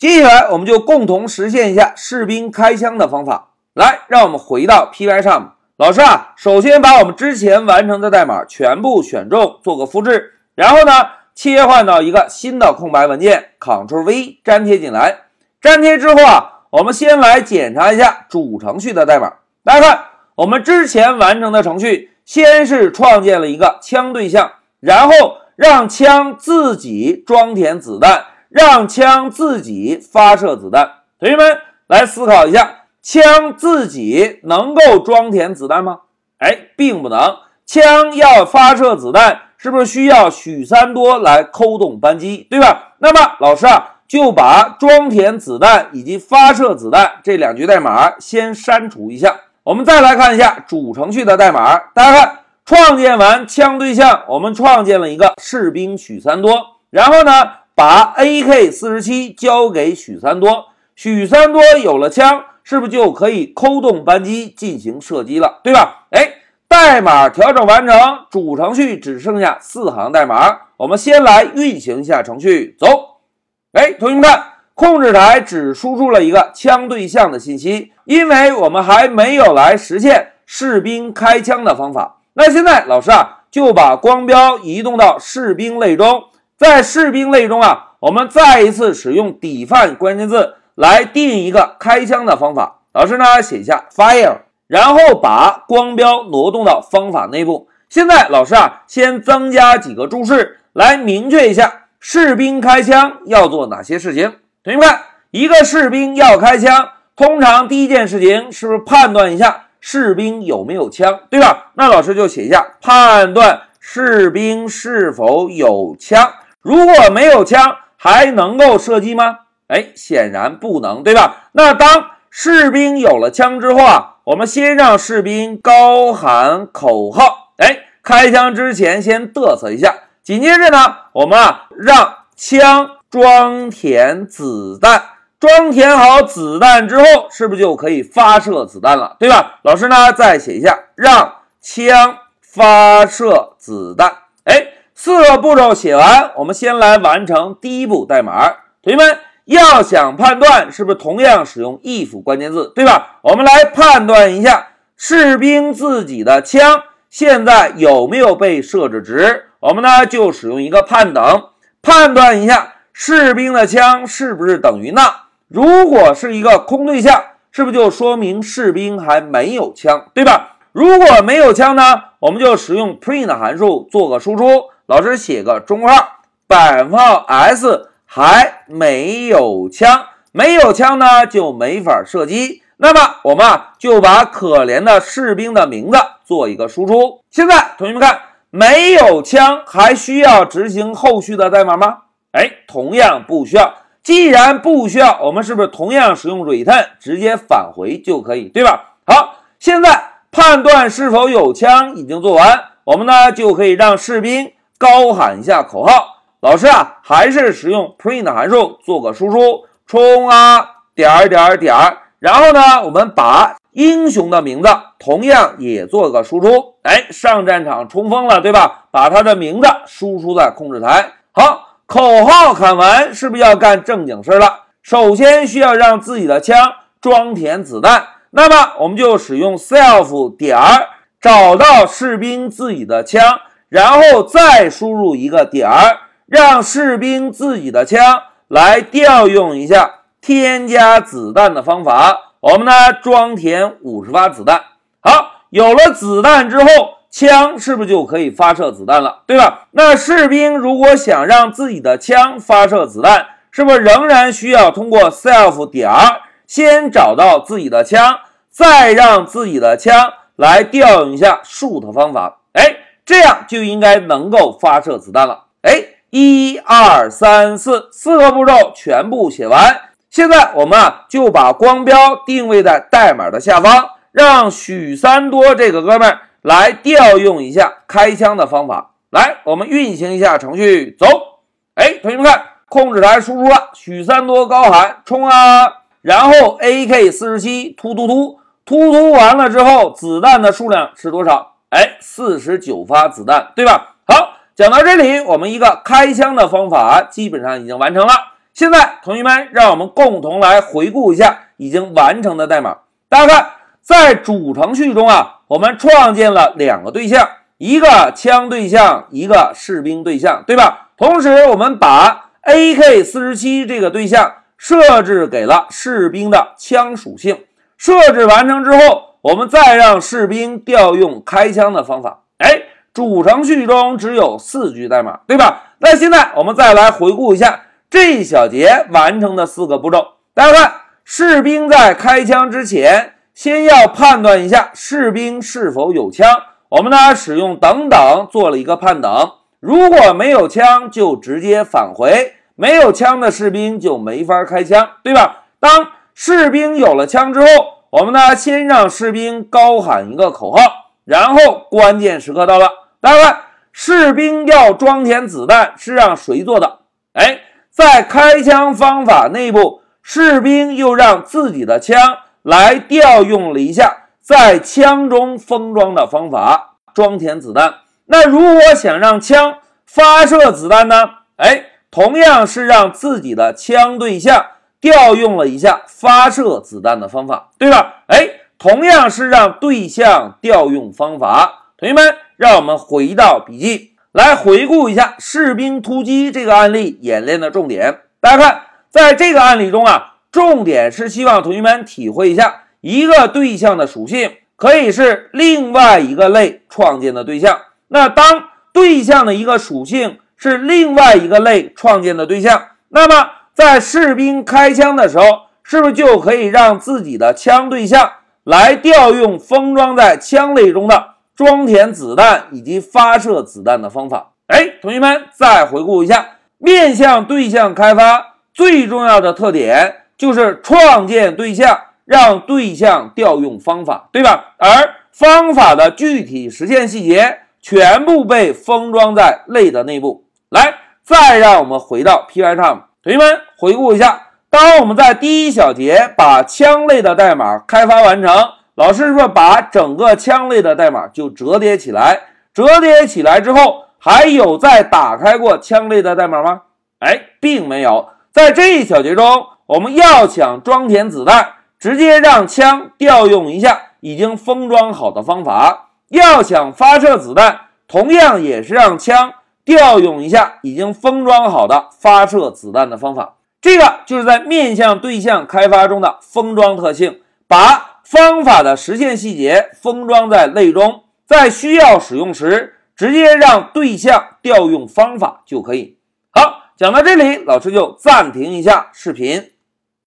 接下来我们就共同实现一下士兵开枪的方法。来，让我们回到 Py 上。老师啊，首先把我们之前完成的代码全部选中，做个复制，然后呢，切换到一个新的空白文件，Ctrl V 粘贴进来。粘贴之后啊，我们先来检查一下主程序的代码。大家看，我们之前完成的程序，先是创建了一个枪对象，然后让枪自己装填子弹。让枪自己发射子弹，同学们来思考一下，枪自己能够装填子弹吗？哎，并不能。枪要发射子弹，是不是需要许三多来扣动扳机，对吧？那么老师啊，就把装填子弹以及发射子弹这两句代码先删除一下。我们再来看一下主程序的代码，大家看，创建完枪对象，我们创建了一个士兵许三多，然后呢？把 AK 四十七交给许三多，许三多有了枪，是不是就可以扣动扳机进行射击了，对吧？哎，代码调整完成，主程序只剩下四行代码。我们先来运行一下程序，走。哎，同学们看，控制台只输出了一个枪对象的信息，因为我们还没有来实现士兵开枪的方法。那现在老师啊，就把光标移动到士兵类中。在士兵类中啊，我们再一次使用 define 关键字来定一个开枪的方法。老师呢，写一下 fire，然后把光标挪动到方法内部。现在老师啊，先增加几个注释来明确一下士兵开枪要做哪些事情。同学们，一个士兵要开枪，通常第一件事情是不是判断一下士兵有没有枪，对吧？那老师就写一下判断士兵是否有枪。如果没有枪，还能够射击吗？哎，显然不能，对吧？那当士兵有了枪之后啊，我们先让士兵高喊口号，哎，开枪之前先嘚瑟一下。紧接着呢，我们啊让枪装填子弹，装填好子弹之后，是不是就可以发射子弹了，对吧？老师呢，再写一下，让枪发射子弹，四个步骤写完，我们先来完成第一步代码。同学们要想判断，是不是同样使用 if 关键字，对吧？我们来判断一下士兵自己的枪现在有没有被设置值。我们呢就使用一个判等，判断一下士兵的枪是不是等于那。如果是一个空对象，是不是就说明士兵还没有枪，对吧？如果没有枪呢，我们就使用 print 函数做个输出。老师写个中括号，百分号 s 还没有枪，没有枪呢就没法射击。那么我们啊就把可怜的士兵的名字做一个输出。现在同学们看，没有枪还需要执行后续的代码吗？哎，同样不需要。既然不需要，我们是不是同样使用 return 直接返回就可以，对吧？好，现在判断是否有枪已经做完，我们呢就可以让士兵。高喊一下口号，老师啊，还是使用 print 函数做个输出，冲啊点儿点儿点儿，然后呢，我们把英雄的名字同样也做个输出，哎，上战场冲锋了，对吧？把他的名字输出在控制台。好，口号喊完，是不是要干正经事了？首先需要让自己的枪装填子弹，那么我们就使用 self 点儿找到士兵自己的枪。然后再输入一个点儿，让士兵自己的枪来调用一下添加子弹的方法。我们呢装填五十发子弹。好，有了子弹之后，枪是不是就可以发射子弹了？对吧？那士兵如果想让自己的枪发射子弹，是不是仍然需要通过 self 点儿先找到自己的枪，再让自己的枪来调用一下 shoot 方法？哎。这样就应该能够发射子弹了。哎，一二三四，四个步骤全部写完。现在我们啊就把光标定位在代码的下方，让许三多这个哥们儿来调用一下开枪的方法。来，我们运行一下程序，走。哎，同学们看，控制台输出了许三多高喊冲啊，然后 AK 四十七突突突突突完了之后，子弹的数量是多少？哎，四十九发子弹，对吧？好，讲到这里，我们一个开枪的方法基本上已经完成了。现在，同学们，让我们共同来回顾一下已经完成的代码。大家看，在主程序中啊，我们创建了两个对象，一个枪对象，一个士兵对象，对吧？同时，我们把 AK 四十七这个对象设置给了士兵的枪属性。设置完成之后，我们再让士兵调用开枪的方法。哎，主程序中只有四句代码，对吧？那现在我们再来回顾一下。这一小节完成的四个步骤，大家看，士兵在开枪之前，先要判断一下士兵是否有枪。我们呢使用等等做了一个判等，如果没有枪，就直接返回；没有枪的士兵就没法开枪，对吧？当士兵有了枪之后，我们呢先让士兵高喊一个口号，然后关键时刻到了，大家看，士兵要装填子弹是让谁做的？哎。在开枪方法内部，士兵又让自己的枪来调用了一下在枪中封装的方法装填子弹。那如果想让枪发射子弹呢？哎，同样是让自己的枪对象调用了一下发射子弹的方法，对吧？哎，同样是让对象调用方法。同学们，让我们回到笔记。来回顾一下士兵突击这个案例演练的重点。大家看，在这个案例中啊，重点是希望同学们体会一下，一个对象的属性可以是另外一个类创建的对象。那当对象的一个属性是另外一个类创建的对象，那么在士兵开枪的时候，是不是就可以让自己的枪对象来调用封装在枪类中的？装填子弹以及发射子弹的方法。哎，同学们再回顾一下，面向对象开发最重要的特点就是创建对象，让对象调用方法，对吧？而方法的具体实现细节全部被封装在类的内部。来，再让我们回到 Pycharm，同学们回顾一下，当我们在第一小节把枪类的代码开发完成。老师是不是，把整个枪类的代码就折叠起来，折叠起来之后，还有再打开过枪类的代码吗？哎，并没有。在这一小节中，我们要想装填子弹，直接让枪调用一下已经封装好的方法；要想发射子弹，同样也是让枪调用一下已经封装好的发射子弹的方法。这个就是在面向对象开发中的封装特性，把。方法的实现细节封装在类中，在需要使用时，直接让对象调用方法就可以。好，讲到这里，老师就暂停一下视频。